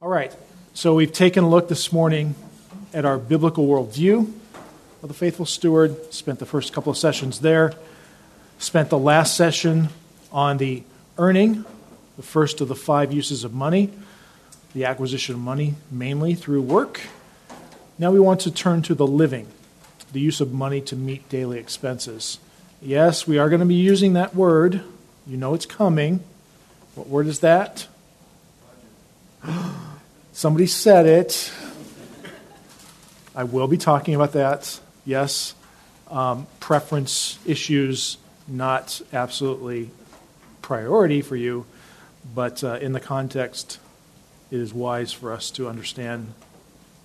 All right, so we've taken a look this morning at our biblical worldview of the faithful steward, spent the first couple of sessions there, spent the last session on the earning, the first of the five uses of money, the acquisition of money mainly through work. Now we want to turn to the living, the use of money to meet daily expenses. Yes, we are going to be using that word. You know it's coming. What word is that? Somebody said it. I will be talking about that. Yes, um, preference issues, not absolutely priority for you, but uh, in the context, it is wise for us to understand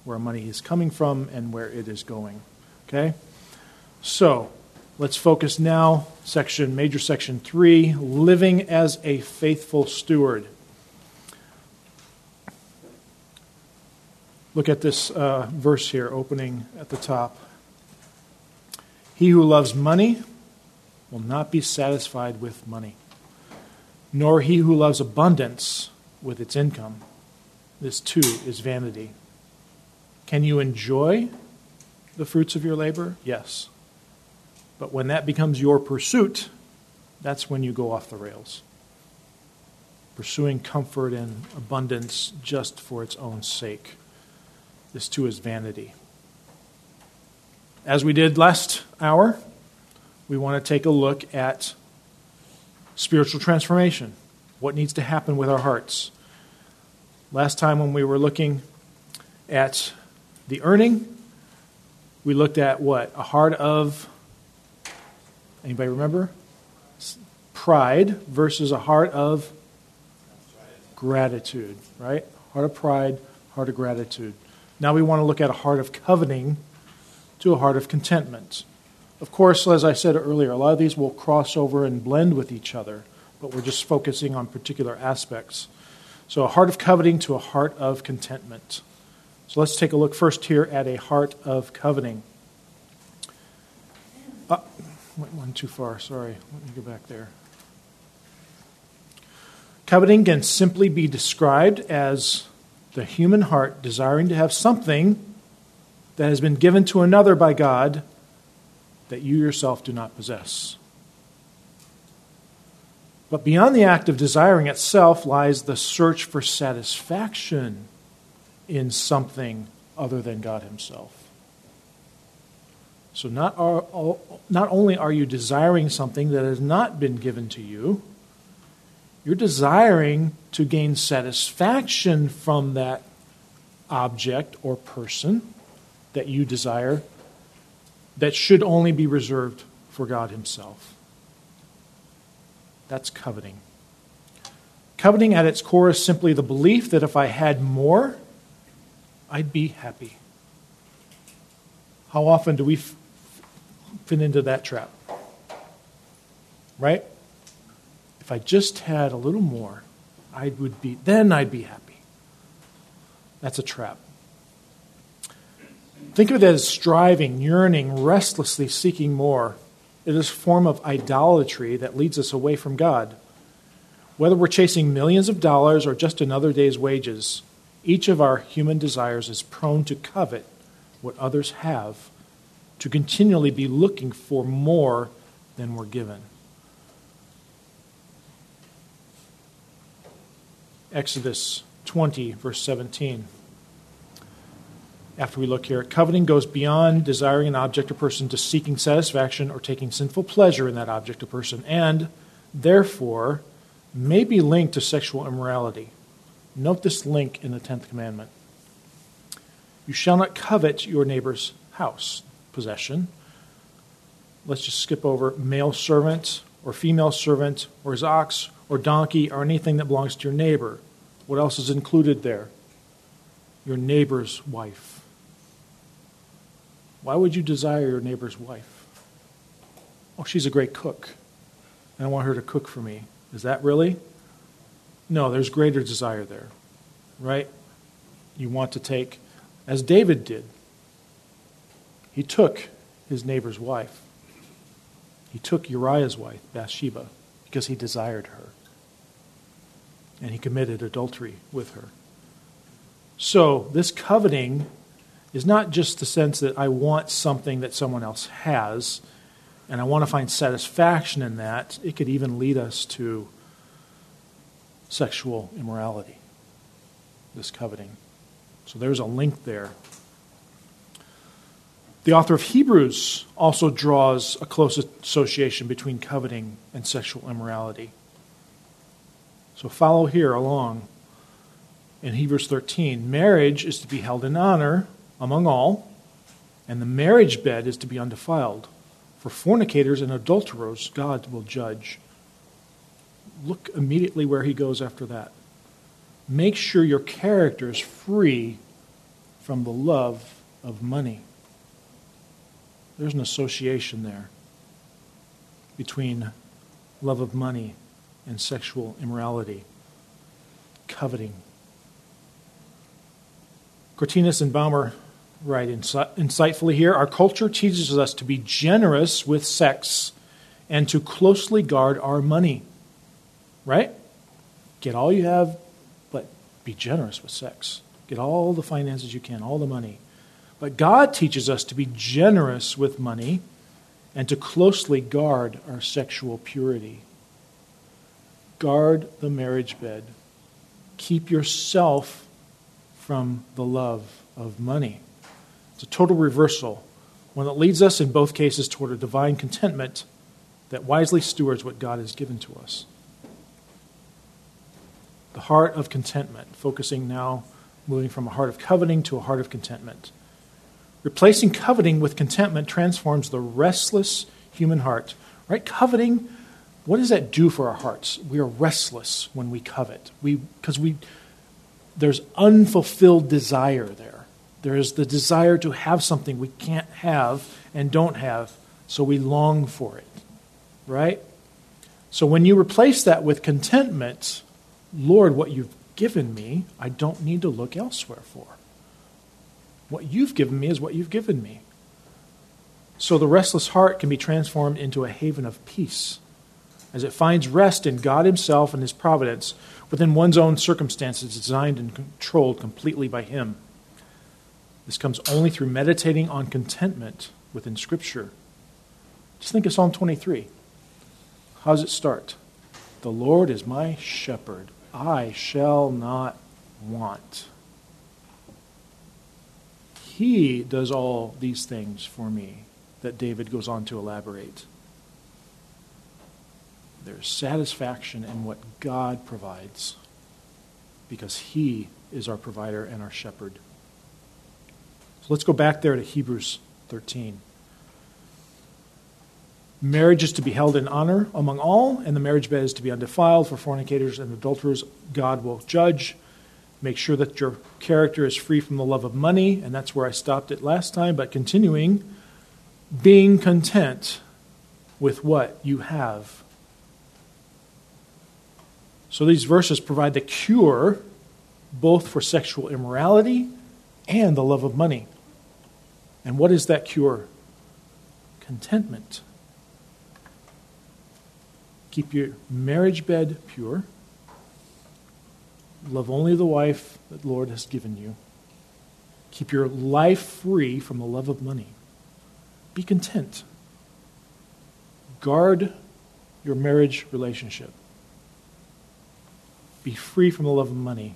where money is coming from and where it is going. Okay? So, let's focus now, section, major section three, living as a faithful steward. Look at this uh, verse here, opening at the top. He who loves money will not be satisfied with money, nor he who loves abundance with its income. This too is vanity. Can you enjoy the fruits of your labor? Yes. But when that becomes your pursuit, that's when you go off the rails. Pursuing comfort and abundance just for its own sake. This too is vanity. As we did last hour, we want to take a look at spiritual transformation. What needs to happen with our hearts? Last time, when we were looking at the earning, we looked at what? A heart of, anybody remember? Pride versus a heart of gratitude, right? Heart of pride, heart of gratitude. Now we want to look at a heart of coveting to a heart of contentment. Of course, as I said earlier, a lot of these will cross over and blend with each other, but we're just focusing on particular aspects. So, a heart of coveting to a heart of contentment. So, let's take a look first here at a heart of coveting. Uh, went one too far, sorry. Let me go back there. Coveting can simply be described as the human heart desiring to have something that has been given to another by God that you yourself do not possess. But beyond the act of desiring itself lies the search for satisfaction in something other than God Himself. So, not, are, not only are you desiring something that has not been given to you, you're desiring to gain satisfaction from that object or person that you desire that should only be reserved for God Himself. That's coveting. Coveting at its core is simply the belief that if I had more, I'd be happy. How often do we f- fit into that trap? Right? If I just had a little more, I would be then I'd be happy. That's a trap. Think of it as striving, yearning, restlessly seeking more. It is a form of idolatry that leads us away from God. Whether we're chasing millions of dollars or just another day's wages, each of our human desires is prone to covet what others have, to continually be looking for more than we're given. Exodus 20, verse 17. After we look here, coveting goes beyond desiring an object or person to seeking satisfaction or taking sinful pleasure in that object or person, and therefore may be linked to sexual immorality. Note this link in the 10th commandment. You shall not covet your neighbor's house, possession. Let's just skip over male servant or female servant or his ox or donkey or anything that belongs to your neighbor. What else is included there? Your neighbor's wife. Why would you desire your neighbor's wife? Oh, she's a great cook. and I want her to cook for me. Is that really? No, there's greater desire there, right? You want to take, as David did, he took his neighbor's wife. He took Uriah's wife, Bathsheba, because he desired her and he committed adultery with her. So, this coveting is not just the sense that I want something that someone else has and I want to find satisfaction in that. It could even lead us to sexual immorality, this coveting. So, there's a link there. The author of Hebrews also draws a close association between coveting and sexual immorality. So follow here along in Hebrews 13. Marriage is to be held in honor among all, and the marriage bed is to be undefiled. For fornicators and adulterers, God will judge. Look immediately where he goes after that. Make sure your character is free from the love of money. There's an association there between love of money and sexual immorality, coveting. Cortines and Baumer write insightfully here Our culture teaches us to be generous with sex and to closely guard our money. Right? Get all you have, but be generous with sex. Get all the finances you can, all the money. But God teaches us to be generous with money and to closely guard our sexual purity. Guard the marriage bed. Keep yourself from the love of money. It's a total reversal, one that leads us in both cases toward a divine contentment that wisely stewards what God has given to us. The heart of contentment, focusing now, moving from a heart of coveting to a heart of contentment. Replacing coveting with contentment transforms the restless human heart. Right? Coveting, what does that do for our hearts? We are restless when we covet. We because we there's unfulfilled desire there. There is the desire to have something we can't have and don't have, so we long for it. Right? So when you replace that with contentment, Lord, what you've given me, I don't need to look elsewhere for. What you've given me is what you've given me. So the restless heart can be transformed into a haven of peace as it finds rest in God Himself and His providence within one's own circumstances, designed and controlled completely by Him. This comes only through meditating on contentment within Scripture. Just think of Psalm 23. How does it start? The Lord is my shepherd. I shall not want. He does all these things for me that David goes on to elaborate. There's satisfaction in what God provides because He is our provider and our shepherd. So let's go back there to Hebrews 13. Marriage is to be held in honor among all, and the marriage bed is to be undefiled. For fornicators and adulterers, God will judge. Make sure that your character is free from the love of money, and that's where I stopped it last time, but continuing, being content with what you have. So these verses provide the cure both for sexual immorality and the love of money. And what is that cure? Contentment. Keep your marriage bed pure Love only the wife that the Lord has given you. Keep your life free from the love of money. Be content. Guard your marriage relationship. Be free from the love of money.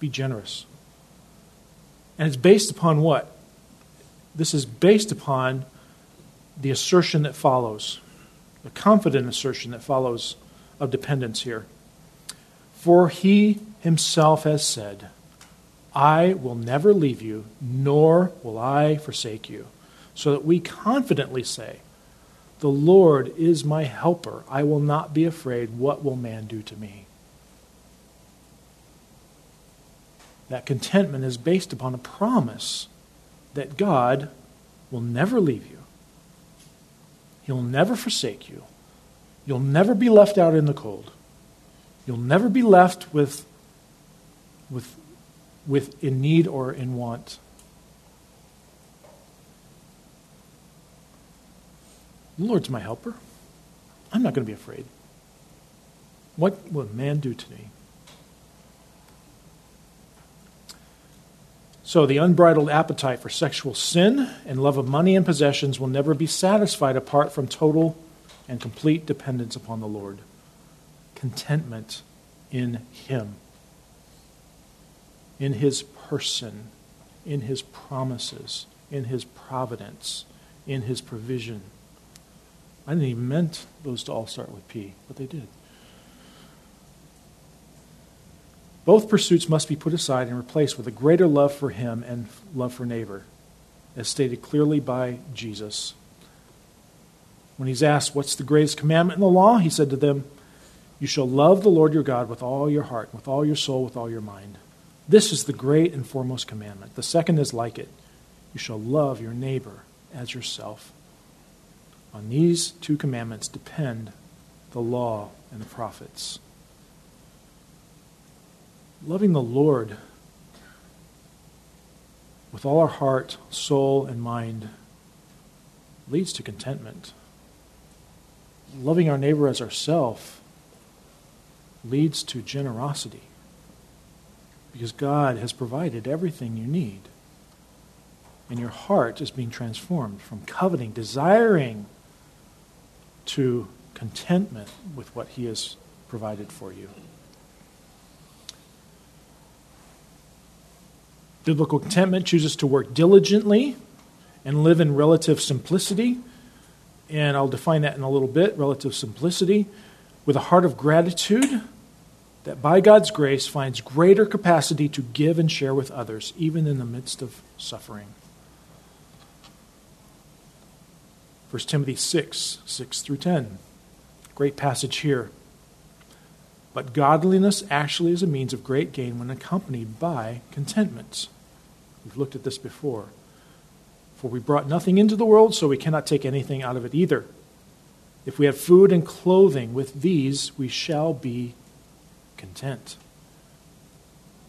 Be generous. And it's based upon what? This is based upon the assertion that follows, the confident assertion that follows of dependence here. For he himself has said, I will never leave you, nor will I forsake you. So that we confidently say, The Lord is my helper. I will not be afraid. What will man do to me? That contentment is based upon a promise that God will never leave you, He'll never forsake you, you'll never be left out in the cold, you'll never be left with with, with in need or in want. The Lord's my helper. I'm not going to be afraid. What will man do to me? So, the unbridled appetite for sexual sin and love of money and possessions will never be satisfied apart from total and complete dependence upon the Lord. Contentment in Him, in His person, in His promises, in His providence, in His provision. I didn't even meant those to all start with P, but they did. Both pursuits must be put aside and replaced with a greater love for Him and love for neighbor, as stated clearly by Jesus. When he's asked, What's the greatest commandment in the law? He said to them, You shall love the Lord your God with all your heart, with all your soul, with all your mind. This is the great and foremost commandment. The second is like it You shall love your neighbor as yourself. On these two commandments depend the law and the prophets loving the Lord with all our heart, soul, and mind leads to contentment. Loving our neighbor as ourself leads to generosity because God has provided everything you need. And your heart is being transformed from coveting, desiring, to contentment with what He has provided for you. Biblical contentment chooses to work diligently and live in relative simplicity. And I'll define that in a little bit relative simplicity with a heart of gratitude that by God's grace finds greater capacity to give and share with others, even in the midst of suffering. 1 Timothy 6, 6 through 10. Great passage here. But godliness actually is a means of great gain when accompanied by contentment. We've looked at this before. For we brought nothing into the world, so we cannot take anything out of it either. If we have food and clothing, with these we shall be content.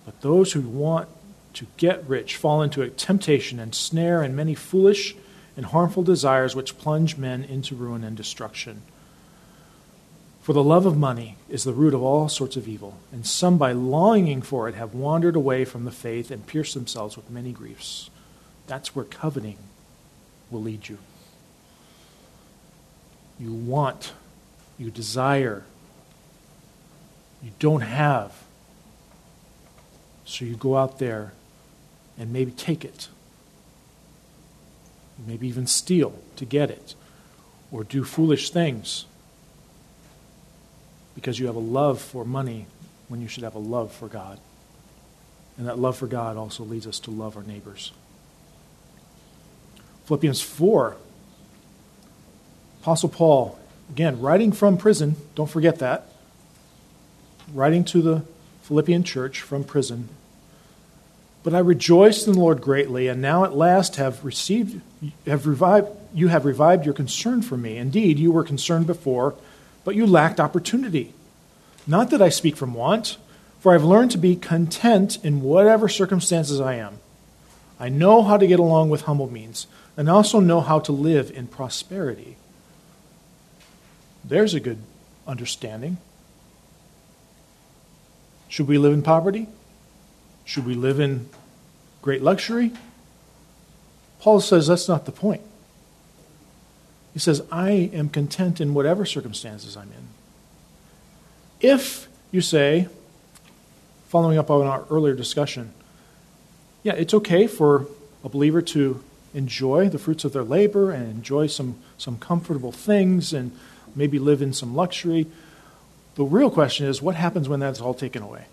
But those who want to get rich fall into a temptation and snare and many foolish and harmful desires which plunge men into ruin and destruction. For the love of money is the root of all sorts of evil, and some by longing for it have wandered away from the faith and pierced themselves with many griefs. That's where coveting will lead you. You want, you desire, you don't have. So you go out there and maybe take it. Maybe even steal to get it, or do foolish things because you have a love for money when you should have a love for God. And that love for God also leads us to love our neighbors. Philippians 4. Apostle Paul, again, writing from prison, don't forget that. Writing to the Philippian church from prison. But I rejoiced in the Lord greatly, and now at last have received, have revived, you have revived your concern for me. Indeed, you were concerned before but you lacked opportunity. Not that I speak from want, for I've learned to be content in whatever circumstances I am. I know how to get along with humble means, and also know how to live in prosperity. There's a good understanding. Should we live in poverty? Should we live in great luxury? Paul says that's not the point. He says, I am content in whatever circumstances I'm in. If you say, following up on our earlier discussion, yeah, it's okay for a believer to enjoy the fruits of their labor and enjoy some, some comfortable things and maybe live in some luxury. The real question is what happens when that's all taken away?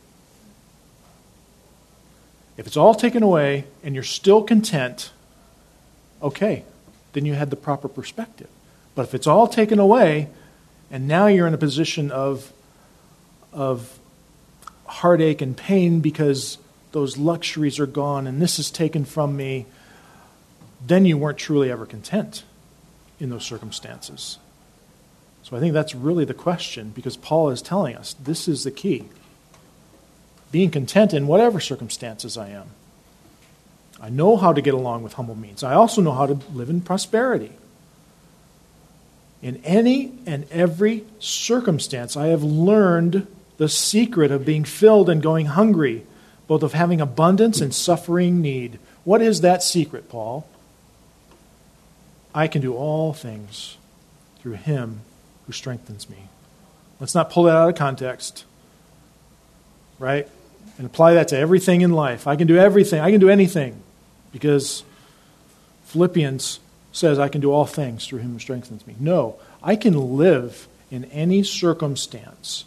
If it's all taken away and you're still content, okay, then you had the proper perspective. But if it's all taken away, and now you're in a position of, of heartache and pain because those luxuries are gone and this is taken from me, then you weren't truly ever content in those circumstances. So I think that's really the question because Paul is telling us this is the key. Being content in whatever circumstances I am. I know how to get along with humble means. I also know how to live in prosperity. In any and every circumstance, I have learned the secret of being filled and going hungry, both of having abundance and suffering need. What is that secret, Paul? I can do all things through him who strengthens me. Let's not pull that out of context, right? And apply that to everything in life. I can do everything. I can do anything because Philippians says I can do all things through him who strengthens me. No, I can live in any circumstance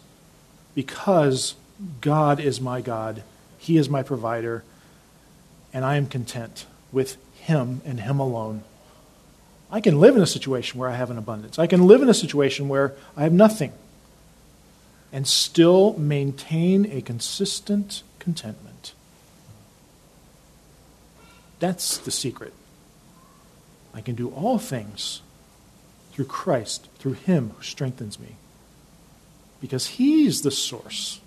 because God is my God, He is my provider, and I am content with Him and Him alone. I can live in a situation where I have an abundance. I can live in a situation where I have nothing and still maintain a consistent contentment. That's the secret. I can do all things through Christ, through Him who strengthens me. Because He's the source,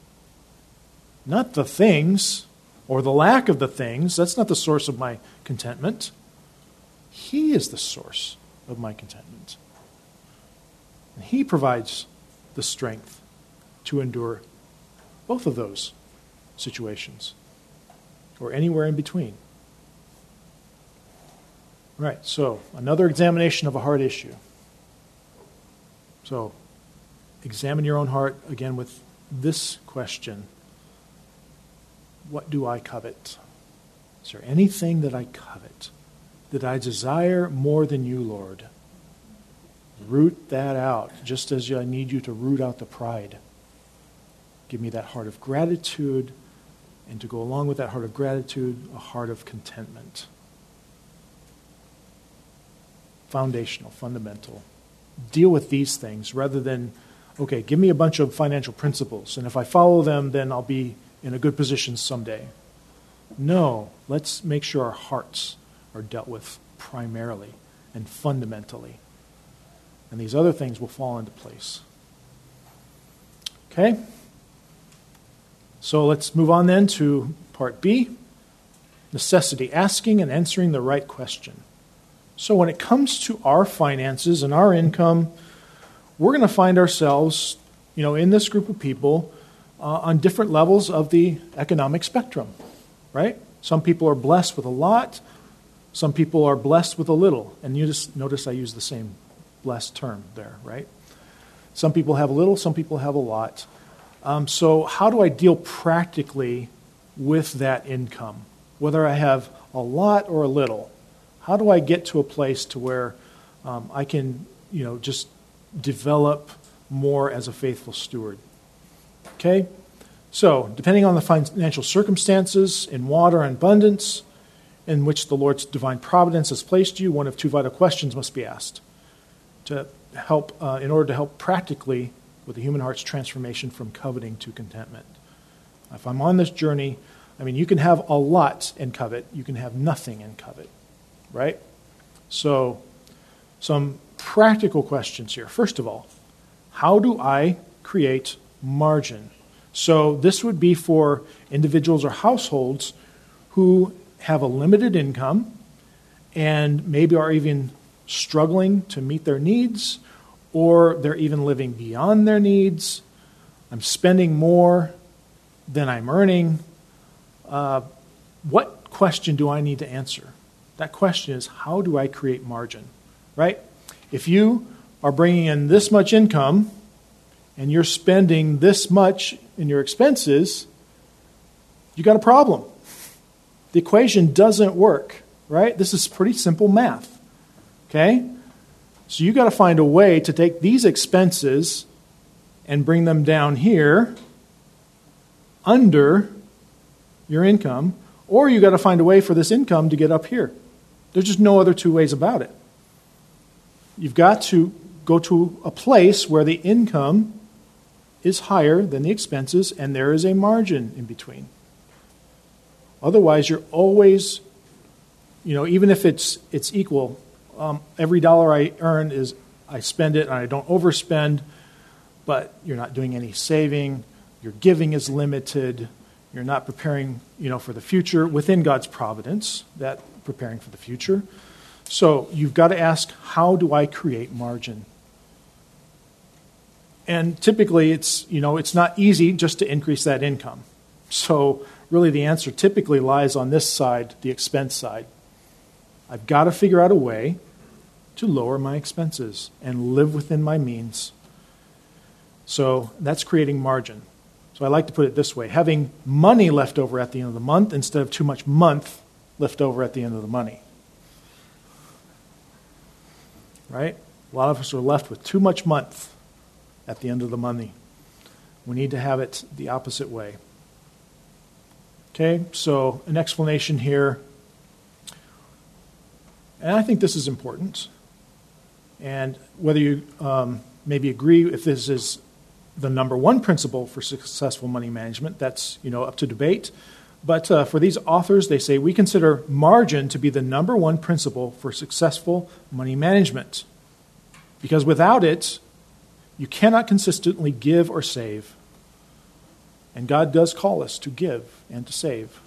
not the things or the lack of the things. That's not the source of my contentment. He is the source of my contentment. And He provides the strength to endure both of those situations or anywhere in between. Right, so another examination of a heart issue. So examine your own heart again with this question What do I covet? Is there anything that I covet, that I desire more than you, Lord? Root that out, just as I need you to root out the pride. Give me that heart of gratitude, and to go along with that heart of gratitude, a heart of contentment foundational, fundamental. Deal with these things rather than, okay, give me a bunch of financial principles, and if I follow them, then I'll be in a good position someday. No, let's make sure our hearts are dealt with primarily and fundamentally. And these other things will fall into place. Okay? So let's move on then to part B necessity, asking and answering the right question. So, when it comes to our finances and our income, we're going to find ourselves, you know, in this group of people uh, on different levels of the economic spectrum, right? Some people are blessed with a lot, some people are blessed with a little. And you just notice I use the same blessed term there, right? Some people have a little, some people have a lot. Um, so, how do I deal practically with that income, whether I have a lot or a little? How do I get to a place to where um, I can, you know, just develop more as a faithful steward? Okay? So, depending on the financial circumstances, in water and abundance, in which the Lord's divine providence has placed you, one of two vital questions must be asked to help, uh, in order to help practically with the human heart's transformation from coveting to contentment. If I'm on this journey, I mean, you can have a lot and covet, you can have nothing and covet right? So, some practical questions here. First of all, how do I create margin? So, this would be for individuals or households who have a limited income and maybe are even struggling to meet their needs, or they're even living beyond their needs. I'm spending more than I'm earning. Uh, what question do I need to answer? That question is how do I create margin? Right? If you are bringing in this much income and you're spending this much in your expenses, you got a problem. The equation doesn't work, right? This is pretty simple math. Okay? So you've got to find a way to take these expenses and bring them down here under your income, or you've got to find a way for this income to get up here. There's just no other two ways about it. You've got to go to a place where the income is higher than the expenses and there is a margin in between. Otherwise, you're always, you know, even if it's, it's equal, um, every dollar I earn is I spend it and I don't overspend, but you're not doing any saving, your giving is limited, you're not preparing, you know, for the future within God's providence. That preparing for the future. So you've got to ask, how do I create margin? And typically it's, you know, it's not easy just to increase that income. So really the answer typically lies on this side, the expense side. I've got to figure out a way to lower my expenses and live within my means. So that's creating margin. So I like to put it this way having money left over at the end of the month instead of too much month left over at the end of the money. Right? A lot of us are left with too much month at the end of the money. We need to have it the opposite way. Okay, so an explanation here. And I think this is important. And whether you um, maybe agree if this is the number one principle for successful money management, that's you know up to debate. But uh, for these authors, they say we consider margin to be the number one principle for successful money management. Because without it, you cannot consistently give or save. And God does call us to give and to save.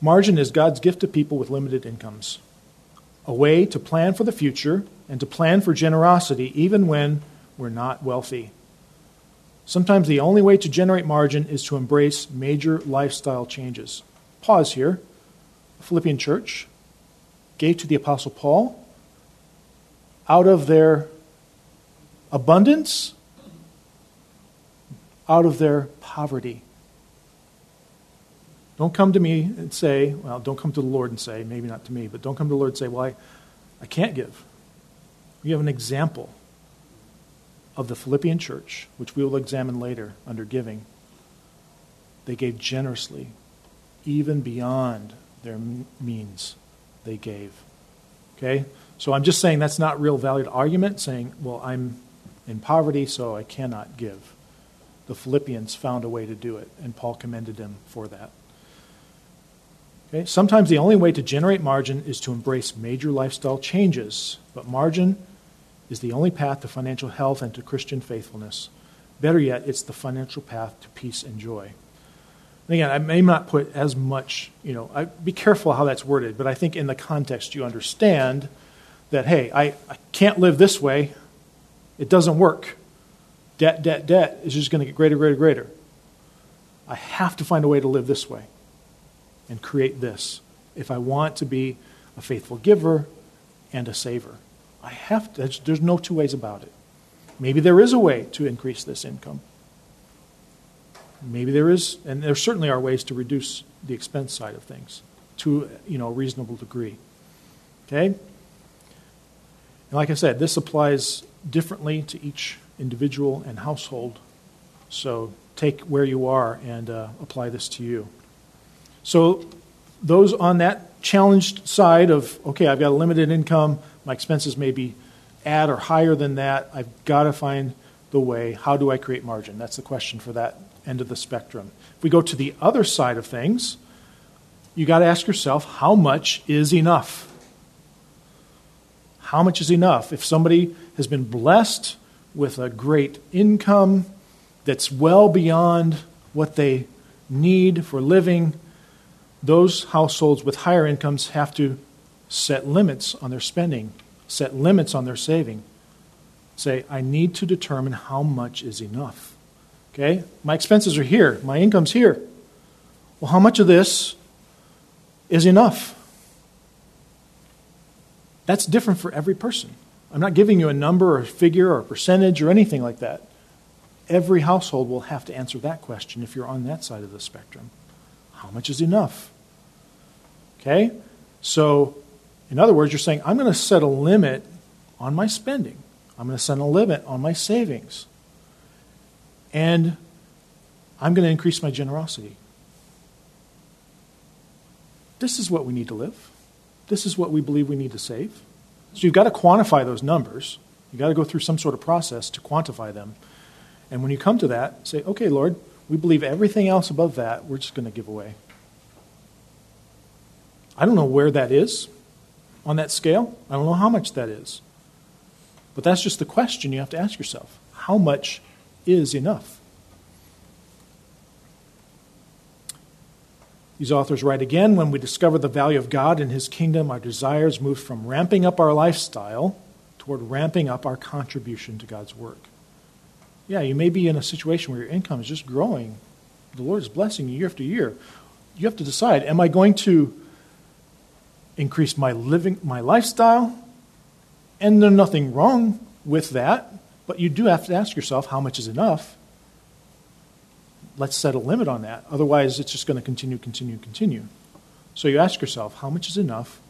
Margin is God's gift to people with limited incomes, a way to plan for the future and to plan for generosity even when we're not wealthy. Sometimes the only way to generate margin is to embrace major lifestyle changes. Pause here. The Philippian church gave to the Apostle Paul out of their abundance out of their poverty. Don't come to me and say, well, don't come to the Lord and say, maybe not to me, but don't come to the Lord and say, well, I, I can't give. We have an example of the Philippian church, which we will examine later under giving. They gave generously, even beyond their means, they gave. Okay? So I'm just saying that's not real valid argument, saying, well, I'm in poverty, so I cannot give the Philippians found a way to do it, and Paul commended them for that. Okay? Sometimes the only way to generate margin is to embrace major lifestyle changes, but margin is the only path to financial health and to Christian faithfulness. Better yet, it's the financial path to peace and joy. And again, I may not put as much, you know, I, be careful how that's worded, but I think in the context you understand that, hey, I, I can't live this way. It doesn't work debt, debt, debt is just going to get greater, greater, greater. I have to find a way to live this way and create this if I want to be a faithful giver and a saver. I have to, there's no two ways about it. Maybe there is a way to increase this income. Maybe there is, and there certainly are ways to reduce the expense side of things to you know a reasonable degree. Okay? And like I said, this applies differently to each individual and household. So take where you are and uh, apply this to you. So, those on that challenged side of, okay, I've got a limited income, my expenses may be at or higher than that, I've got to find the way. How do I create margin? That's the question for that end of the spectrum. If we go to the other side of things, you got to ask yourself, how much is enough? How much is enough? If somebody has been blessed with a great income that's well beyond what they need for living, those households with higher incomes have to set limits on their spending, set limits on their saving. Say, I need to determine how much is enough. Okay? My expenses are here, my income's here. Well, how much of this is enough? That's different for every person. I'm not giving you a number or a figure or a percentage or anything like that. Every household will have to answer that question if you're on that side of the spectrum. How much is enough? Okay? So, in other words, you're saying, I'm going to set a limit on my spending, I'm going to set a limit on my savings, and I'm going to increase my generosity. This is what we need to live. This is what we believe we need to save. So you've got to quantify those numbers. You've got to go through some sort of process to quantify them. And when you come to that, say, okay, Lord, we believe everything else above that, we're just going to give away. I don't know where that is on that scale. I don't know how much that is. But that's just the question you have to ask yourself. How much is enough? These authors write again when we discover the value of God and His kingdom, our desires move from ramping up our lifestyle toward ramping up our contribution to God's work. Yeah, you may be in a situation where your income is just growing The Lord is blessing you year after year. You have to decide am I going to increase my living, my lifestyle? And there's nothing wrong with that, but you do have to ask yourself how much is enough. Let's set a limit on that. Otherwise, it's just going to continue, continue, continue. So you ask yourself, how much is enough?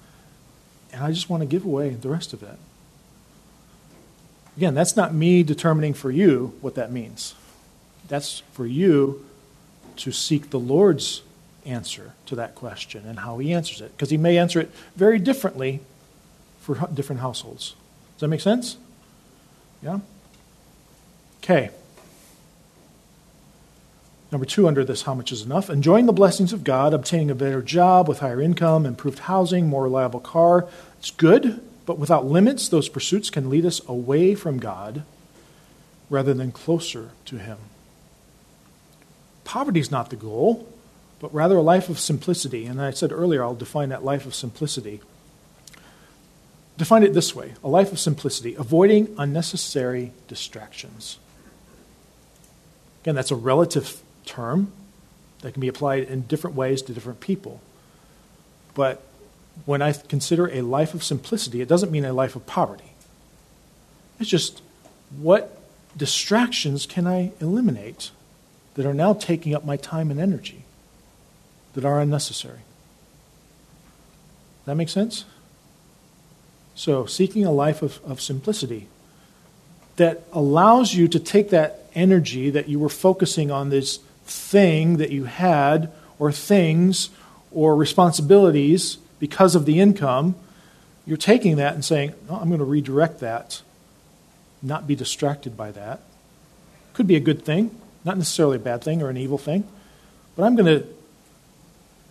And I just want to give away the rest of it. Again, that's not me determining for you what that means. That's for you to seek the Lord's answer to that question and how he answers it. Because he may answer it very differently for different households. Does that make sense? Yeah? Okay. Number two, under this, how much is enough? Enjoying the blessings of God, obtaining a better job with higher income, improved housing, more reliable car. It's good, but without limits, those pursuits can lead us away from God rather than closer to Him. Poverty is not the goal, but rather a life of simplicity. And I said earlier, I'll define that life of simplicity. Define it this way a life of simplicity, avoiding unnecessary distractions. Again, that's a relative term that can be applied in different ways to different people. But when I consider a life of simplicity, it doesn't mean a life of poverty. It's just what distractions can I eliminate that are now taking up my time and energy that are unnecessary? That makes sense? So, seeking a life of, of simplicity that allows you to take that energy that you were focusing on this thing that you had, or things, or responsibilities because of the income, you're taking that and saying, oh, I'm going to redirect that, not be distracted by that. Could be a good thing, not necessarily a bad thing or an evil thing, but I'm going to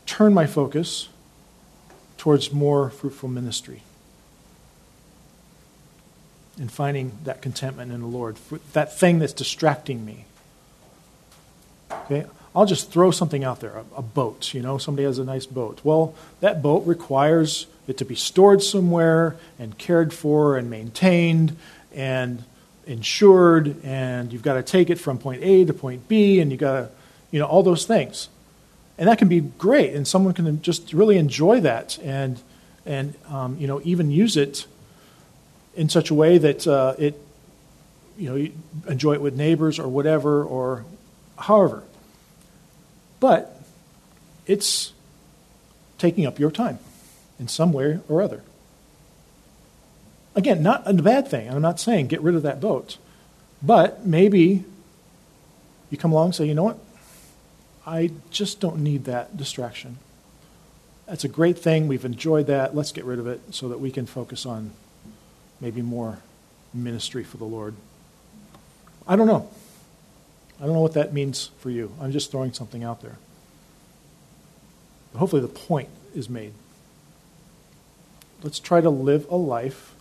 turn my focus towards more fruitful ministry and finding that contentment in the Lord, that thing that's distracting me. Okay? I'll just throw something out there, a, a, boat, you know, somebody has a nice boat. Well, that boat requires it to be stored somewhere and cared for and maintained and insured and you've got to take it from point A to point B and you've got to, you know, all those things. And that can be great and someone can just really enjoy that and, and um, you know, even use it in such a way that uh, it, you know, you enjoy it with neighbors or whatever or however. But it's taking up your time in some way or other. Again, not a bad thing. I'm not saying get rid of that boat. But maybe you come along and say, you know what? I just don't need that distraction. That's a great thing. We've enjoyed that. Let's get rid of it so that we can focus on maybe more ministry for the Lord. I don't know. I don't know what that means for you. I'm just throwing something out there. But hopefully, the point is made. Let's try to live a life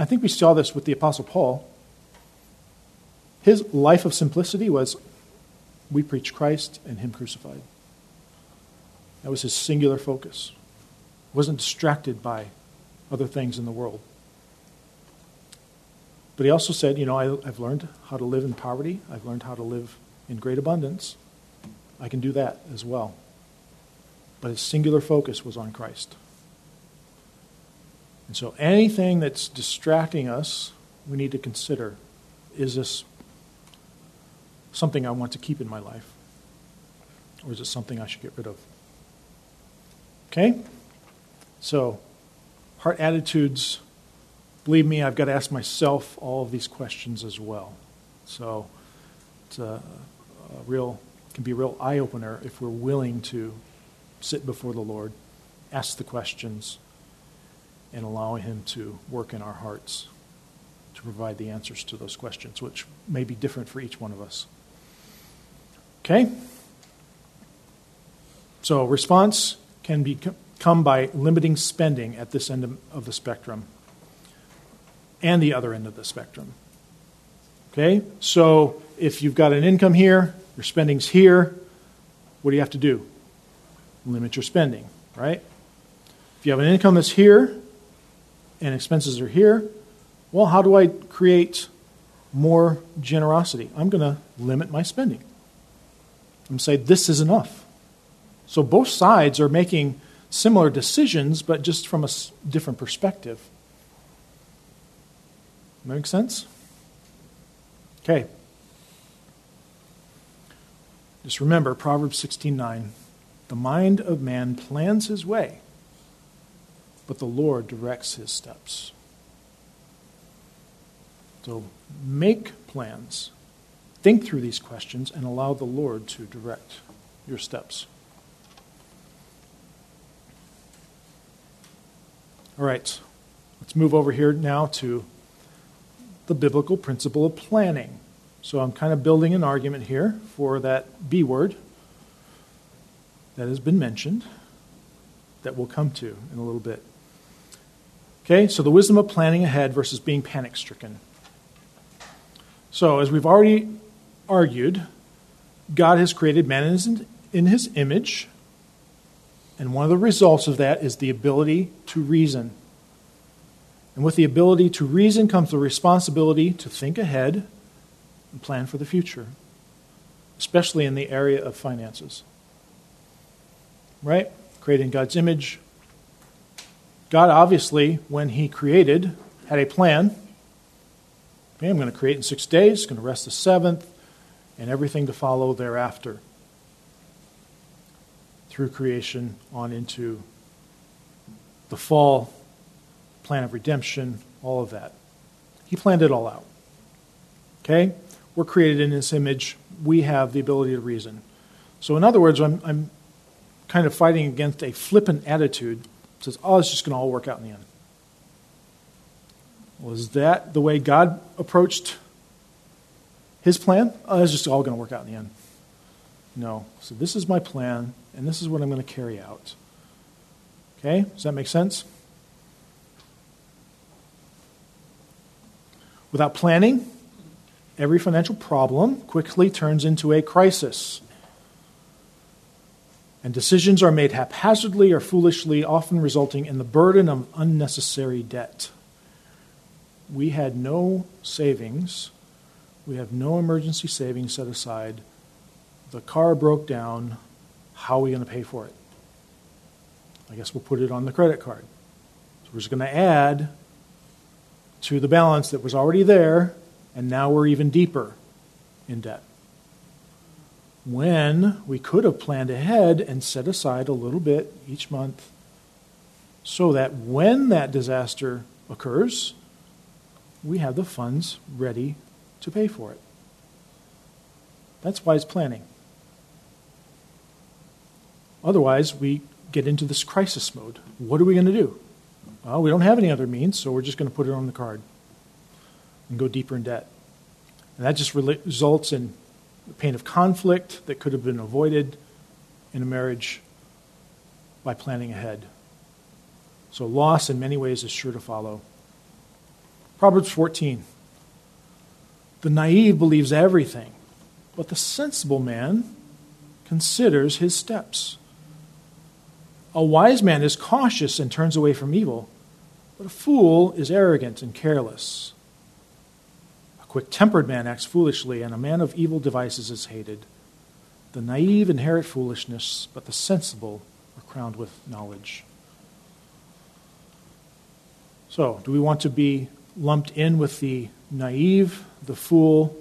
I think we saw this with the Apostle Paul. His life of simplicity was we preach Christ and Him crucified. That was his singular focus. He wasn't distracted by other things in the world. But he also said, you know, I, I've learned how to live in poverty. I've learned how to live in great abundance. I can do that as well. But his singular focus was on Christ. And so anything that's distracting us, we need to consider is this something I want to keep in my life? Or is it something I should get rid of? Okay? So, heart attitudes, believe me, I've got to ask myself all of these questions as well. So, it's a, a real, can be a real eye opener if we're willing to sit before the Lord, ask the questions, and allow Him to work in our hearts to provide the answers to those questions, which may be different for each one of us. Okay? So, response can be come by limiting spending at this end of the spectrum and the other end of the spectrum. Okay? So, if you've got an income here, your spending's here, what do you have to do? Limit your spending, right? If you have an income that's here and expenses are here. Well, how do I create more generosity? I'm going to limit my spending. and say, this is enough. So both sides are making similar decisions, but just from a different perspective. Make sense? Okay. Just remember Proverbs 16:9. The mind of man plans his way, but the Lord directs his steps. So make plans. Think through these questions and allow the Lord to direct your steps. All right, let's move over here now to the biblical principle of planning. So I'm kind of building an argument here for that B word that has been mentioned that we'll come to in a little bit. Okay, so the wisdom of planning ahead versus being panic stricken. So, as we've already argued, God has created man in his image, and one of the results of that is the ability to reason. And with the ability to reason comes the responsibility to think ahead and plan for the future, especially in the area of finances. Right? Created in God's image. God obviously, when He created, had a plan. Okay, I'm going to create in six days, going to rest the seventh, and everything to follow thereafter. Through creation on into the fall plan of redemption, all of that. He planned it all out. Okay? We're created in His image. We have the ability to reason. So, in other words, I'm, I'm kind of fighting against a flippant attitude that says, oh, it's just going to all work out in the end. Was that the way God approached His plan? Oh, it's just all going to work out in the end. No. So, this is my plan, and this is what I'm going to carry out. Okay? Does that make sense? Without planning, every financial problem quickly turns into a crisis. And decisions are made haphazardly or foolishly, often resulting in the burden of unnecessary debt. We had no savings. We have no emergency savings set aside. The car broke down. How are we going to pay for it? I guess we'll put it on the credit card. So we're just going to add to the balance that was already there, and now we're even deeper in debt. When we could have planned ahead and set aside a little bit each month so that when that disaster occurs, we have the funds ready to pay for it. That's wise planning. Otherwise, we get into this crisis mode. What are we going to do? Well, we don't have any other means, so we're just going to put it on the card and go deeper in debt. And that just results in the pain of conflict that could have been avoided in a marriage by planning ahead. So, loss in many ways is sure to follow. Proverbs 14. The naive believes everything, but the sensible man considers his steps. A wise man is cautious and turns away from evil, but a fool is arrogant and careless. A quick tempered man acts foolishly, and a man of evil devices is hated. The naive inherit foolishness, but the sensible are crowned with knowledge. So, do we want to be lumped in with the naive, the fool,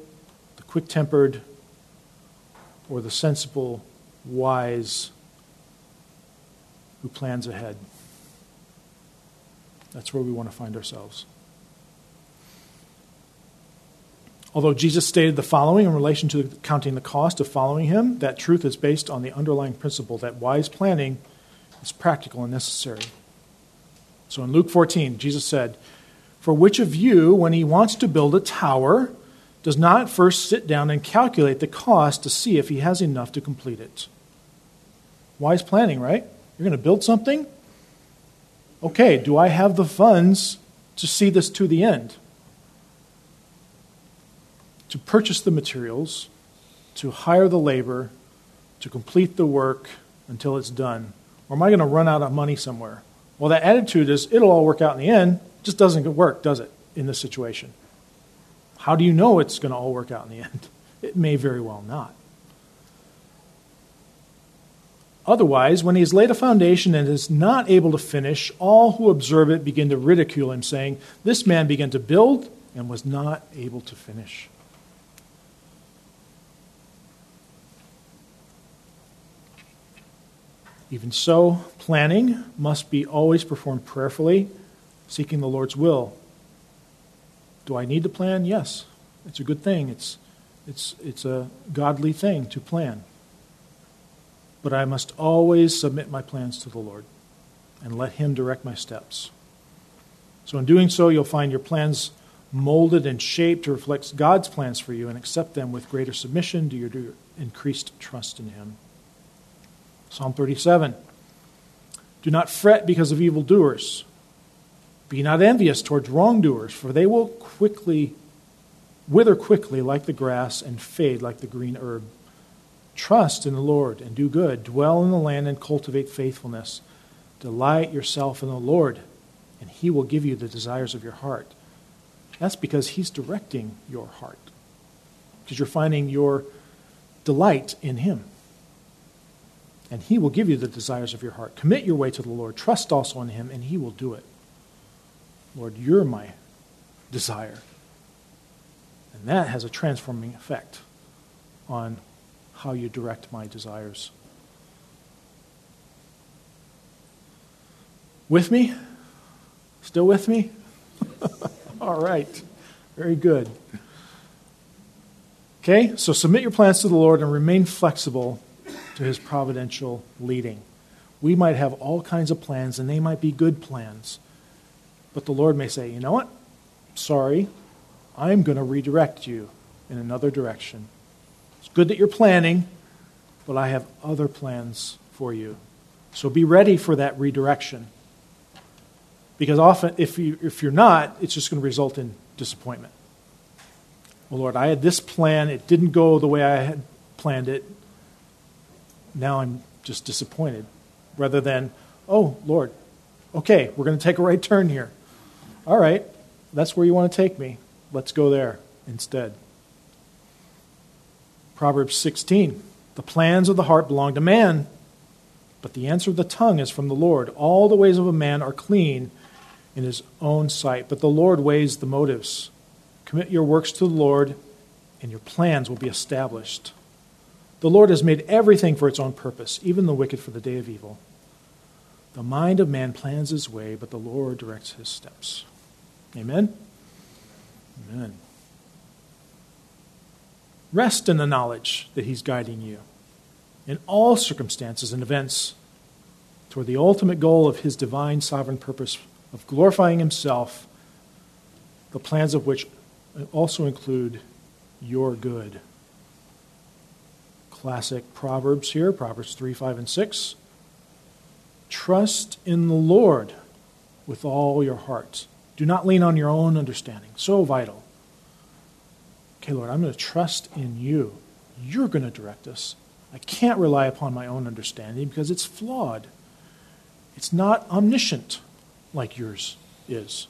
the quick tempered, or the sensible, wise, who plans ahead. That's where we want to find ourselves. Although Jesus stated the following in relation to counting the cost of following him, that truth is based on the underlying principle that wise planning is practical and necessary. So in Luke 14, Jesus said, For which of you, when he wants to build a tower, does not first sit down and calculate the cost to see if he has enough to complete it? Wise planning, right? You're going to build something? Okay, do I have the funds to see this to the end? To purchase the materials, to hire the labor, to complete the work until it's done? Or am I going to run out of money somewhere? Well, that attitude is it'll all work out in the end. Just doesn't work, does it, in this situation? How do you know it's going to all work out in the end? It may very well not. Otherwise, when he has laid a foundation and is not able to finish, all who observe it begin to ridicule him, saying, This man began to build and was not able to finish. Even so, planning must be always performed prayerfully, seeking the Lord's will. Do I need to plan? Yes. It's a good thing. It's, it's, it's a godly thing to plan. But I must always submit my plans to the Lord and let Him direct my steps. So, in doing so, you'll find your plans molded and shaped to reflect God's plans for you and accept them with greater submission to your increased trust in Him. Psalm 37 Do not fret because of evildoers. Be not envious towards wrongdoers, for they will quickly wither quickly like the grass and fade like the green herb. Trust in the Lord and do good. Dwell in the land and cultivate faithfulness. Delight yourself in the Lord, and he will give you the desires of your heart. That's because he's directing your heart, because you're finding your delight in him and he will give you the desires of your heart. Commit your way to the Lord. Trust also in him, and he will do it. Lord, you're my desire. And that has a transforming effect on how you direct my desires. With me? Still with me? All right. Very good. Okay, so submit your plans to the Lord and remain flexible to his providential leading. We might have all kinds of plans, and they might be good plans. But the Lord may say, you know what? Sorry, I'm going to redirect you in another direction. It's good that you're planning, but I have other plans for you. So be ready for that redirection. Because often, if, you, if you're not, it's just going to result in disappointment. Well, Lord, I had this plan. It didn't go the way I had planned it now I'm just disappointed. Rather than, oh, Lord, okay, we're going to take a right turn here. All right, that's where you want to take me. Let's go there instead. Proverbs 16 The plans of the heart belong to man, but the answer of the tongue is from the Lord. All the ways of a man are clean in his own sight, but the Lord weighs the motives. Commit your works to the Lord, and your plans will be established. The Lord has made everything for its own purpose, even the wicked for the day of evil. The mind of man plans his way, but the Lord directs his steps. Amen? Amen. Rest in the knowledge that he's guiding you in all circumstances and events toward the ultimate goal of his divine sovereign purpose of glorifying himself, the plans of which also include your good classic Proverbs here Proverbs 3, 5, and 6. Trust in the Lord with all your heart. Do not lean on your own understanding. So vital. Okay, Lord, I'm going to trust in you. You're going to direct us. I can't rely upon my own understanding because it's flawed. It's not omniscient like yours is.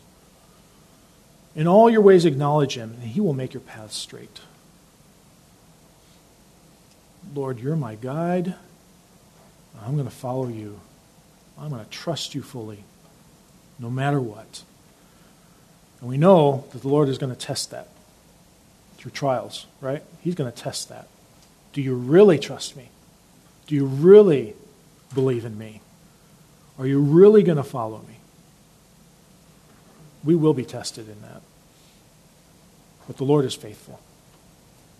In all your ways, acknowledge him, and he will make your path straight. Lord, you're my guide. I'm going to follow you. I'm going to trust you fully, no matter what. And we know that the Lord is going to test that through trials, right? He's going to test that. Do you really trust me? Do you really believe in me? Are you really going to follow me? We will be tested in that. But the Lord is faithful,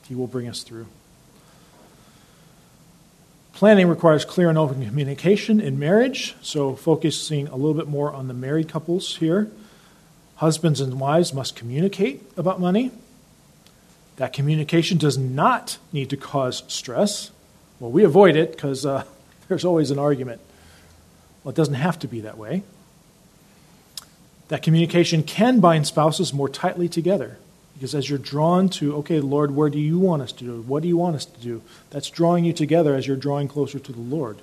He will bring us through. Planning requires clear and open communication in marriage, so focusing a little bit more on the married couples here. Husbands and wives must communicate about money. That communication does not need to cause stress. Well, we avoid it because uh, there's always an argument. Well, it doesn't have to be that way. That communication can bind spouses more tightly together. Because as you're drawn to, okay, Lord, where do you want us to do? What do you want us to do? That's drawing you together as you're drawing closer to the Lord.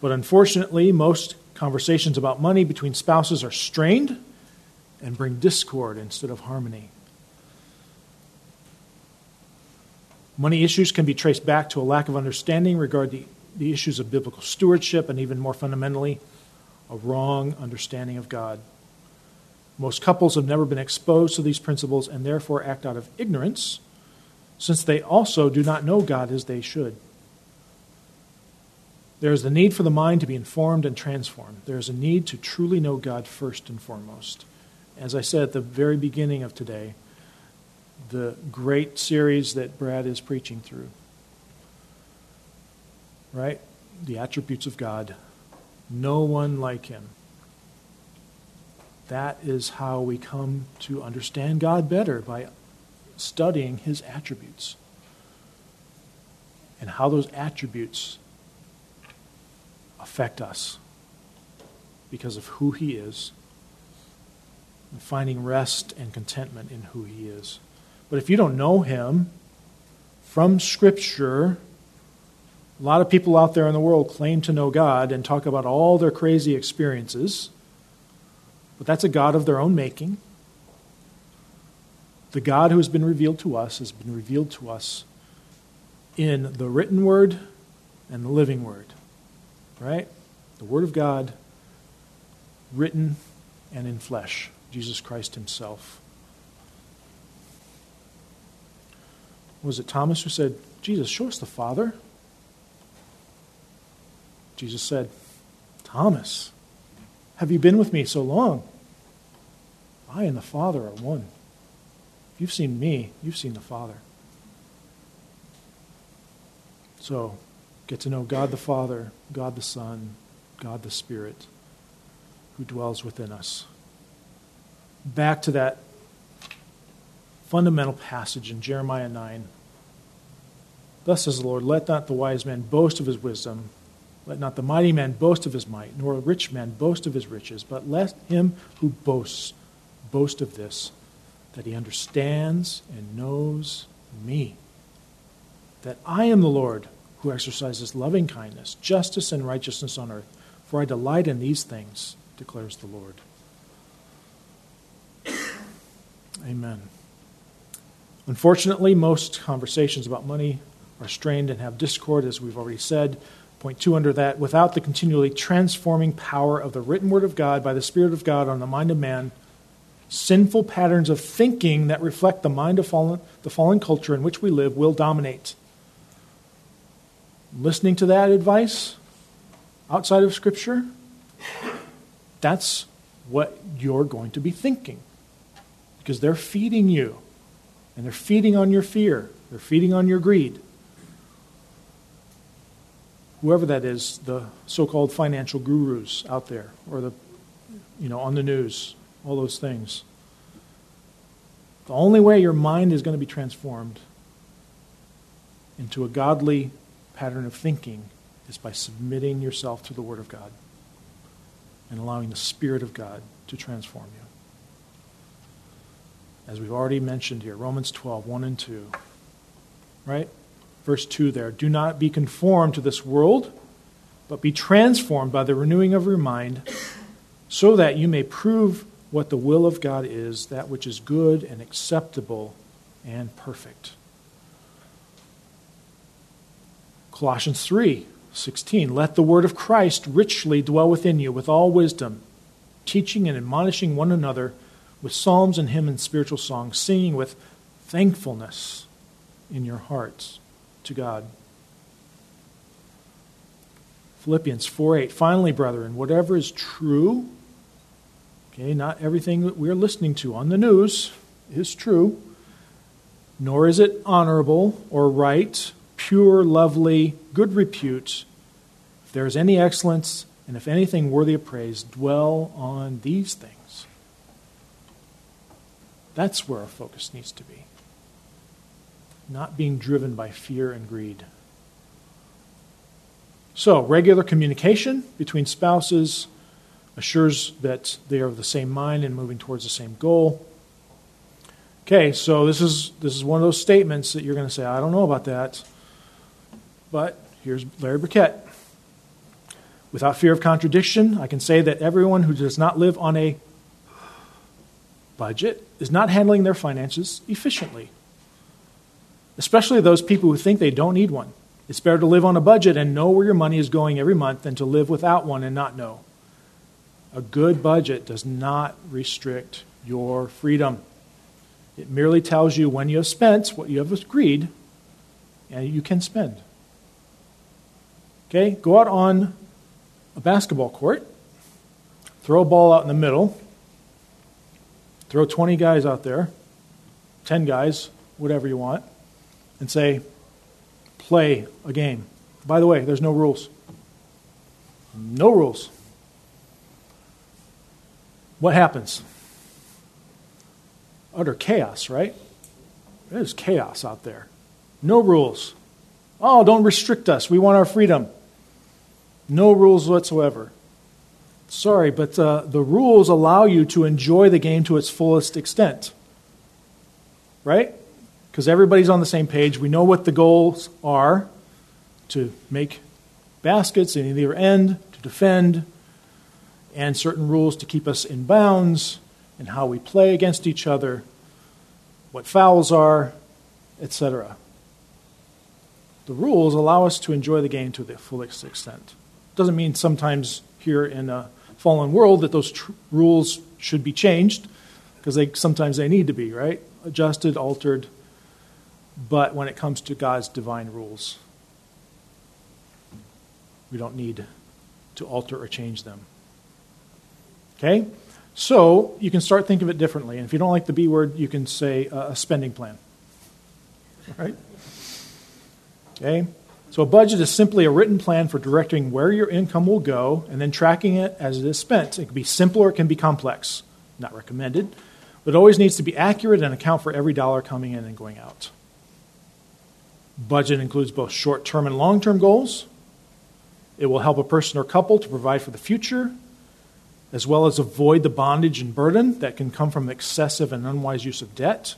But unfortunately, most conversations about money between spouses are strained and bring discord instead of harmony. Money issues can be traced back to a lack of understanding regarding the, issues of biblical stewardship and even more fundamentally, a wrong understanding of God. Most couples have never been exposed to these principles and therefore act out of ignorance, since they also do not know God as they should. There is the need for the mind to be informed and transformed. There is a need to truly know God first and foremost. As I said at the very beginning of today, the great series that Brad is preaching through. Right? The attributes of God. No one like him. That is how we come to understand God better by studying his attributes and how those attributes affect us because of who he is and finding rest and contentment in who he is. But if you don't know him from Scripture, a lot of people out there in the world claim to know God and talk about all their crazy experiences, but that's a God of their own making. The God who has been revealed to us has been revealed to us in the written word and the living word. Right? The Word of God, written and in flesh, Jesus Christ Himself. Was it Thomas who said, Jesus, show us the Father? Jesus said, Thomas, have you been with me so long? I and the Father are one. If you've seen me, you've seen the Father. So, get to know God the Father, God the Son, God the Spirit, who dwells within us. Back to that fundamental passage in Jeremiah 9. Thus says the Lord, Let not the wise man boast of his wisdom, let not the mighty man boast of his might, nor a rich man boast of his riches, but let him who boasts boast of this, that he understands and knows me, that I am the Lord who exercises loving kindness, justice, and righteousness on earth, for I delight in these things, declares the Lord. Amen. Unfortunately, most conversations about money are strained and have discord, as we've already said. Point two under that without the continually transforming power of the written word of God by the Spirit of God on the mind of man, sinful patterns of thinking that reflect the mind of fallen, the fallen culture in which we live will dominate. Listening to that advice outside of Scripture, that's what you're going to be thinking because they're feeding you. And they're feeding on your fear, they're feeding on your greed. Whoever that is, the so called financial gurus out there, or the, you know, on the news, all those things. The only way your mind is going to be transformed into a godly pattern of thinking is by submitting yourself to the Word of God and allowing the Spirit of God to transform you as we've already mentioned here, Romans 12, 1 and 2. Right? Verse 2 there. Do not be conformed to this world, but be transformed by the renewing of your mind, so that you may prove what the will of God is, that which is good and acceptable and perfect. Colossians 3, 16. Let the word of Christ richly dwell within you with all wisdom, teaching and admonishing one another with psalms and hymns and spiritual songs, singing with thankfulness in your hearts to God. Philippians 4 8. Finally, brethren, whatever is true, okay, not everything that we're listening to on the news is true, nor is it honorable or right, pure, lovely, good repute. If there is any excellence, and if anything worthy of praise, dwell on these things. That's where our focus needs to be. Not being driven by fear and greed. So, regular communication between spouses assures that they are of the same mind and moving towards the same goal. Okay, so this is this is one of those statements that you're going to say, I don't know about that. But here's Larry Burkett. Without fear of contradiction, I can say that everyone who does not live on a budget is not handling their finances efficiently. Especially those people who think they don't need one. It's better to live on a budget and know where your money is going every month than to live without one and not know. A good budget does not restrict your freedom. It merely tells you when you have spent what you have agreed and you can spend. Okay, go out on a basketball court, throw a ball out in the middle, throw 20 guys out there, 10 guys, whatever you want, and say, play a game. By the way, there's no rules. No rules. What happens? Utter chaos, right? There's chaos out there. No rules. Oh, don't restrict us. We want our freedom. No rules whatsoever. Sorry, but uh, the rules allow you to enjoy the game to its fullest extent. Right? Because everybody's on the same page. We know what the goals are to make baskets in either end, to defend, and certain rules to keep us in bounds, and how we play against each other, what fouls are, etc. The rules allow us to enjoy the game to the fullest extent. Doesn't mean sometimes here in a fallen world that those tr- rules should be changed, because they sometimes they need to be right, adjusted, altered. But when it comes to God's divine rules, we don't need to alter or change them. Okay? So you can start thinking of it differently. And if you don't like the B word, you can say uh, a spending plan. Right? Okay? So a budget is simply a written plan for directing where your income will go and then tracking it as it is spent. It can be simple or it can be complex. Not recommended. But it always needs to be accurate and account for every dollar coming in and going out. Budget includes both short term and long term goals. It will help a person or couple to provide for the future as well as avoid the bondage and burden that can come from excessive and unwise use of debt.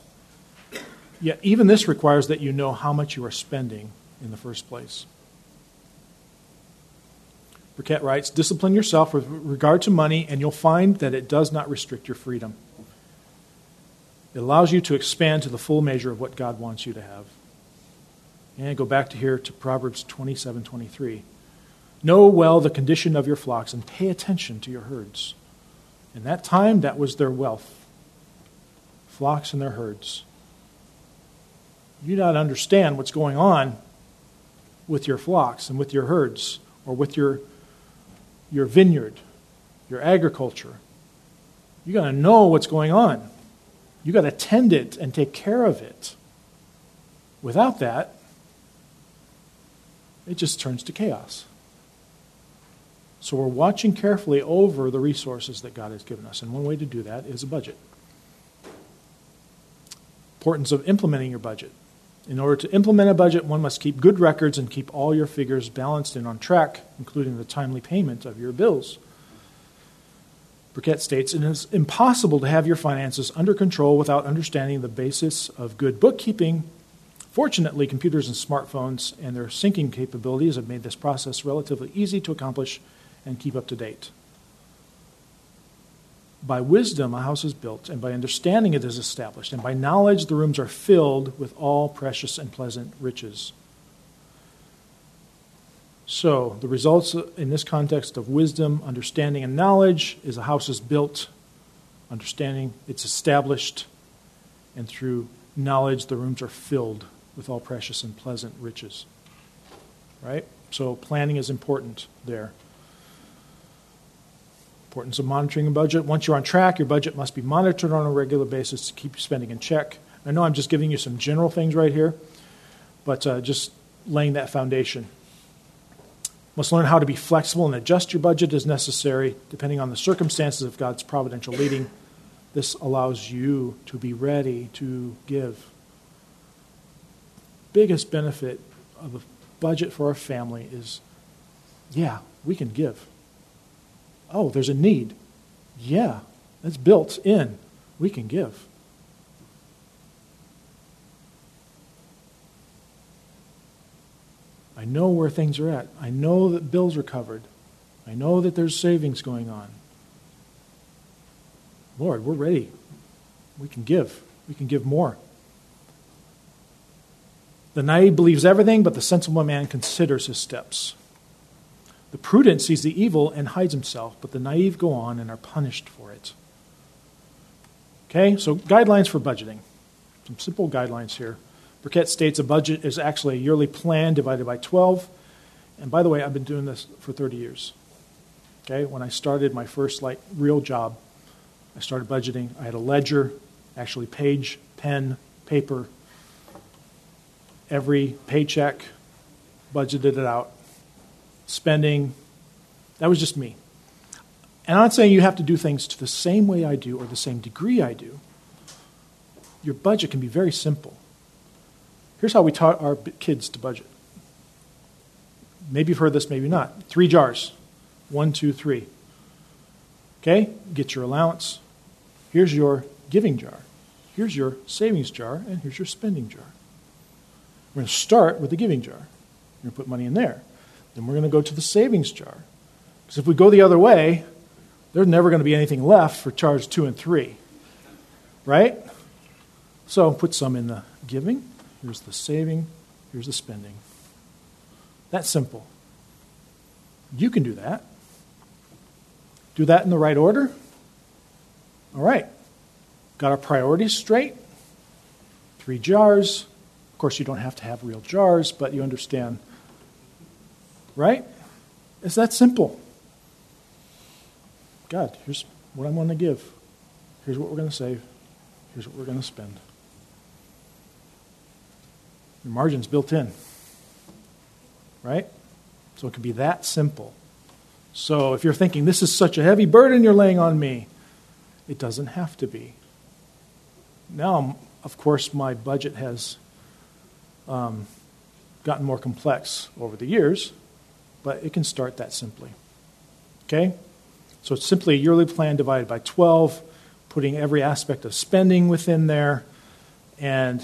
Yet, even this requires that you know how much you are spending in the first place. Burkett writes Discipline yourself with regard to money, and you'll find that it does not restrict your freedom. It allows you to expand to the full measure of what God wants you to have. And go back to here to Proverbs 27 23. Know well the condition of your flocks and pay attention to your herds. In that time, that was their wealth flocks and their herds. You do not understand what's going on with your flocks and with your herds or with your, your vineyard, your agriculture. You got to know what's going on. You got to tend it and take care of it. Without that, it just turns to chaos. So we're watching carefully over the resources that God has given us. And one way to do that is a budget. Importance of implementing your budget. In order to implement a budget, one must keep good records and keep all your figures balanced and on track, including the timely payment of your bills. Burkett states it is impossible to have your finances under control without understanding the basis of good bookkeeping. Fortunately, computers and smartphones and their syncing capabilities have made this process relatively easy to accomplish and keep up to date. By wisdom, a house is built, and by understanding, it is established, and by knowledge, the rooms are filled with all precious and pleasant riches. So, the results in this context of wisdom, understanding, and knowledge is a house is built, understanding, it's established, and through knowledge, the rooms are filled with all precious and pleasant riches. Right? So, planning is important there. Importance of monitoring a budget. Once you're on track, your budget must be monitored on a regular basis to keep spending in check. I know I'm just giving you some general things right here, but uh, just laying that foundation. Must learn how to be flexible and adjust your budget as necessary, depending on the circumstances of God's providential leading. This allows you to be ready to give. Biggest benefit of a budget for a family is yeah, we can give. Oh, there's a need. Yeah, that's built in. We can give. I know where things are at. I know that bills are covered. I know that there's savings going on. Lord, we're ready. We can give. We can give more. The naive believes everything, but the sensible man considers his steps. The prudent sees the evil and hides himself, but the naive go on and are punished for it. Okay, so guidelines for budgeting. Some simple guidelines here. Burkett states a budget is actually a yearly plan divided by 12. And by the way, I've been doing this for 30 years. Okay, when I started my first like real job, I started budgeting. I had a ledger, actually page, pen, paper. Every paycheck, budgeted it out. Spending, that was just me. And I'm not saying you have to do things to the same way I do or the same degree I do. Your budget can be very simple. Here's how we taught our kids to budget. Maybe you've heard this, maybe not. Three jars. One, two, three. Okay? Get your allowance. Here's your giving jar. Here's your savings jar, and here's your spending jar. We're going to start with the giving jar. We're going to put money in there. Then we're going to go to the savings jar. Because if we go the other way, there's never going to be anything left for charge two and three. Right? So put some in the giving. Here's the saving. Here's the spending. That's simple. You can do that. Do that in the right order. All right. Got our priorities straight. Three jars. Of course, you don't have to have real jars, but you understand. Right? It's that simple. God, here's what I'm going to give. Here's what we're going to save. Here's what we're going to spend. Your margin's built in. Right? So it can be that simple. So if you're thinking, this is such a heavy burden you're laying on me, it doesn't have to be. Now, of course, my budget has um, gotten more complex over the years, but it can start that simply. Okay? So it's simply a yearly plan divided by 12, putting every aspect of spending within there, and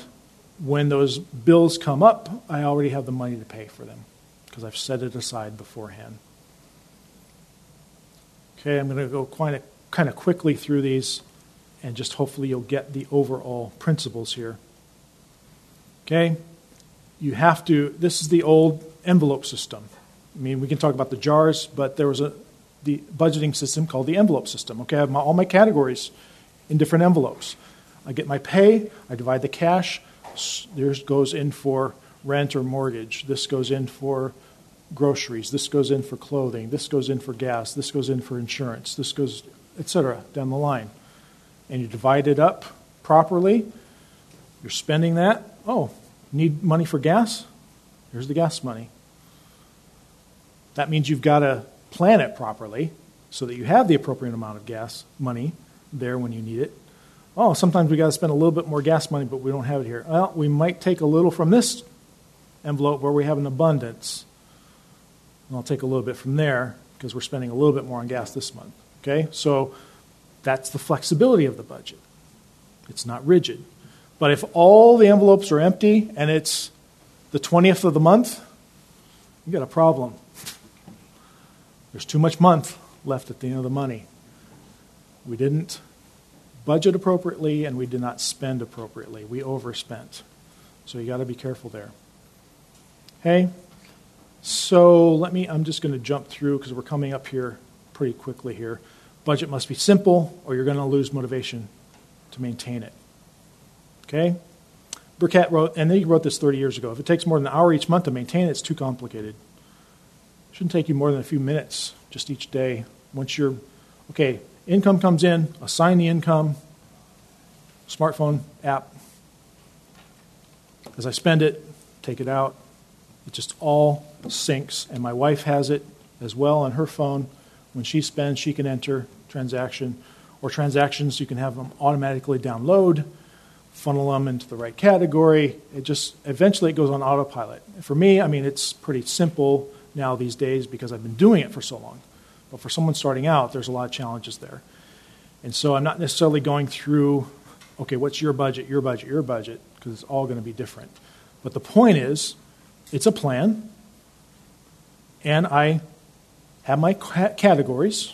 when those bills come up, I already have the money to pay for them because I've set it aside beforehand. Okay, I'm going to go quite a, kind of quickly through these, and just hopefully you'll get the overall principles here. Okay, you have to, this is the old envelope system. I mean, we can talk about the jars, but there was a the budgeting system called the envelope system. Okay, I have my, all my categories in different envelopes. I get my pay, I divide the cash. This goes in for rent or mortgage. This goes in for groceries. This goes in for clothing. This goes in for gas. This goes in for insurance. This goes, etc. down the line. And you divide it up properly. You're spending that. Oh, need money for gas? Here's the gas money. That means you've got to plan it properly so that you have the appropriate amount of gas money there when you need it. Oh, sometimes we got to spend a little bit more gas money, but we don't have it here. Well, we might take a little from this envelope where we have an abundance and I'll take a little bit from there because we're spending a little bit more on gas this month. Okay? So that's the flexibility of the budget. It's not rigid. But if all the envelopes are empty and it's the 20th of the month, you got a problem. There's too much month left at the end of the money. We didn't budget appropriately and we did not spend appropriately. We overspent. So you got to be careful there. Okay? So let me, I'm just going to jump through because we're coming up here pretty quickly here. Budget must be simple or you're going to lose motivation to maintain it. Okay? Burkett wrote, and he wrote this 30 years ago if it takes more than an hour each month to maintain it, it's too complicated. It shouldn't take you more than a few minutes just each day. Once you're, okay, income comes in, assign the income, smartphone app. As I spend it, take it out. It just all syncs, and my wife has it as well on her phone. When she spends, she can enter transaction or transactions. You can have them automatically download, funnel them into the right category. It just eventually it goes on autopilot. For me, I mean, it's pretty simple now these days because I've been doing it for so long. But for someone starting out, there's a lot of challenges there. And so I'm not necessarily going through, okay, what's your budget, your budget, your budget, because it's all going to be different. But the point is, it's a plan and I have my categories,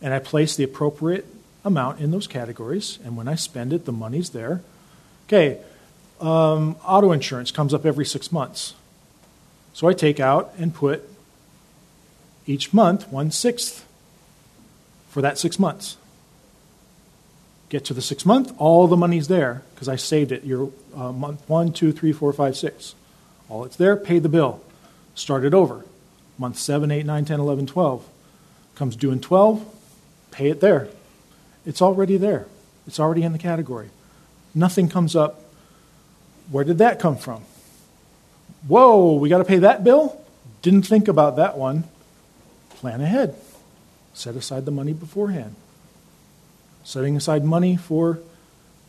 and I place the appropriate amount in those categories, and when I spend it, the money's there. Okay, um, auto insurance comes up every six months. So I take out and put each month one sixth for that six months. Get to the six month, all the money's there because I saved it. Your uh, month one, two, three, four, five, six. All it's there, pay the bill. Start it over. Month 7, 8, 9, 10, 11, 12. Comes due in 12, pay it there. It's already there, it's already in the category. Nothing comes up. Where did that come from? Whoa, we got to pay that bill? Didn't think about that one. Plan ahead. Set aside the money beforehand. Setting aside money for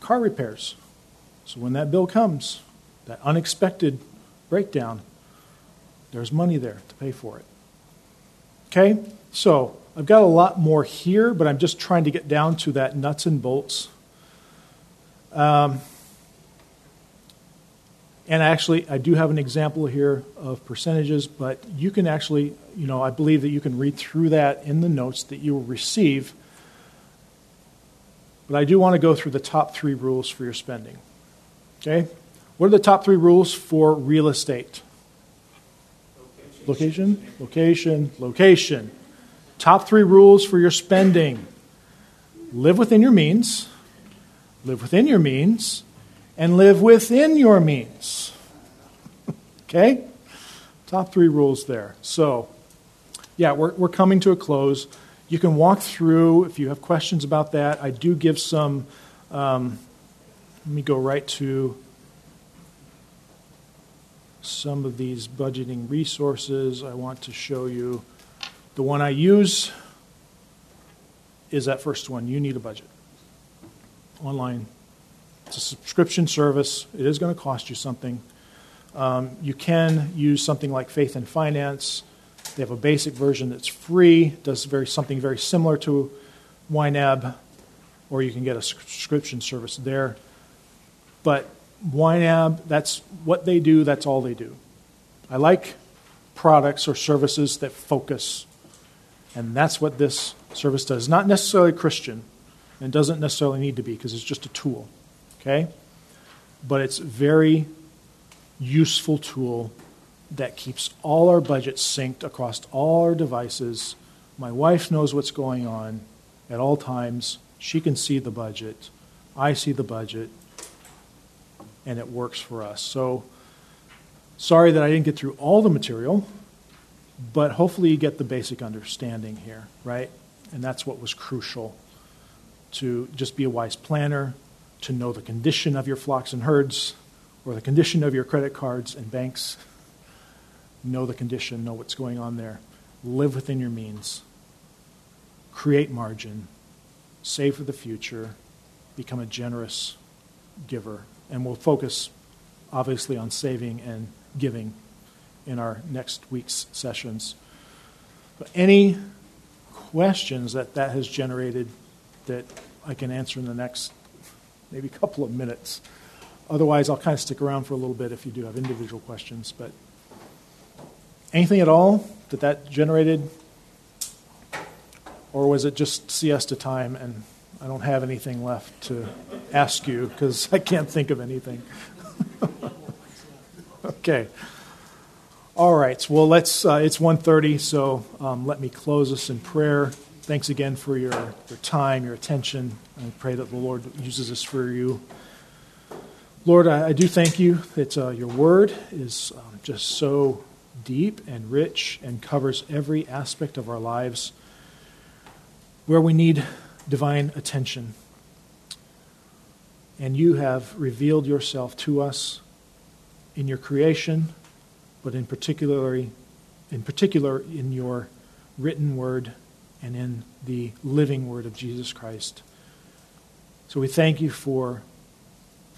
car repairs. So when that bill comes, that unexpected breakdown, there's money there to pay for it. Okay? So I've got a lot more here, but I'm just trying to get down to that nuts and bolts. Um, and actually, I do have an example here of percentages, but you can actually, you know, I believe that you can read through that in the notes that you will receive. But I do want to go through the top three rules for your spending. Okay? What are the top three rules for real estate? Location, location, location. Top three rules for your spending live within your means, live within your means, and live within your means. okay? Top three rules there. So, yeah, we're, we're coming to a close. You can walk through if you have questions about that. I do give some, um, let me go right to some of these budgeting resources. I want to show you the one I use is that first one. You need a budget. Online. It's a subscription service. It is going to cost you something. Um, you can use something like Faith and Finance. They have a basic version that's free, does very, something very similar to YNAB, or you can get a subscription service there. But YNAB, that's what they do, that's all they do. I like products or services that focus, and that's what this service does. Not necessarily Christian, and doesn't necessarily need to be because it's just a tool. Okay? But it's very useful tool that keeps all our budgets synced across all our devices. My wife knows what's going on at all times. She can see the budget. I see the budget and it works for us. So, sorry that I didn't get through all the material, but hopefully you get the basic understanding here, right? And that's what was crucial to just be a wise planner, to know the condition of your flocks and herds, or the condition of your credit cards and banks. Know the condition, know what's going on there. Live within your means. Create margin. Save for the future. Become a generous giver and we'll focus obviously on saving and giving in our next week's sessions. But any questions that that has generated that I can answer in the next maybe couple of minutes. Otherwise, I'll kind of stick around for a little bit if you do have individual questions. But anything at all that that generated, or was it just siesta time and I don't have anything left to ask you because I can't think of anything. okay. All right. Well, let's. Uh, it's 1.30, so um, let me close us in prayer. Thanks again for your, your time, your attention. I pray that the Lord uses this for you. Lord, I, I do thank you that uh, your word is um, just so deep and rich and covers every aspect of our lives where we need divine attention. And you have revealed yourself to us in your creation, but in particularly in particular in your written word and in the living word of Jesus Christ. So we thank you for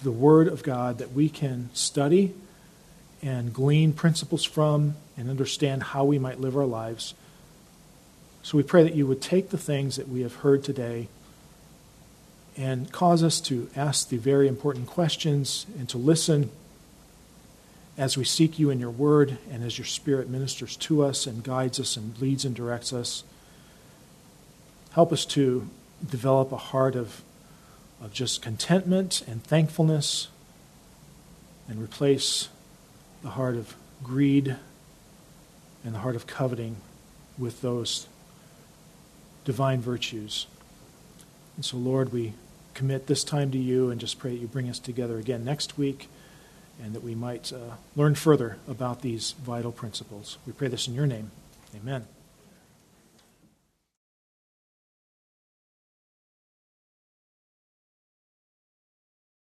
the word of God that we can study and glean principles from and understand how we might live our lives. So we pray that you would take the things that we have heard today and cause us to ask the very important questions and to listen as we seek you in your word and as your spirit ministers to us and guides us and leads and directs us. Help us to develop a heart of, of just contentment and thankfulness and replace the heart of greed and the heart of coveting with those divine virtues. And so, Lord, we commit this time to you and just pray that you bring us together again next week and that we might uh, learn further about these vital principles. We pray this in your name. Amen.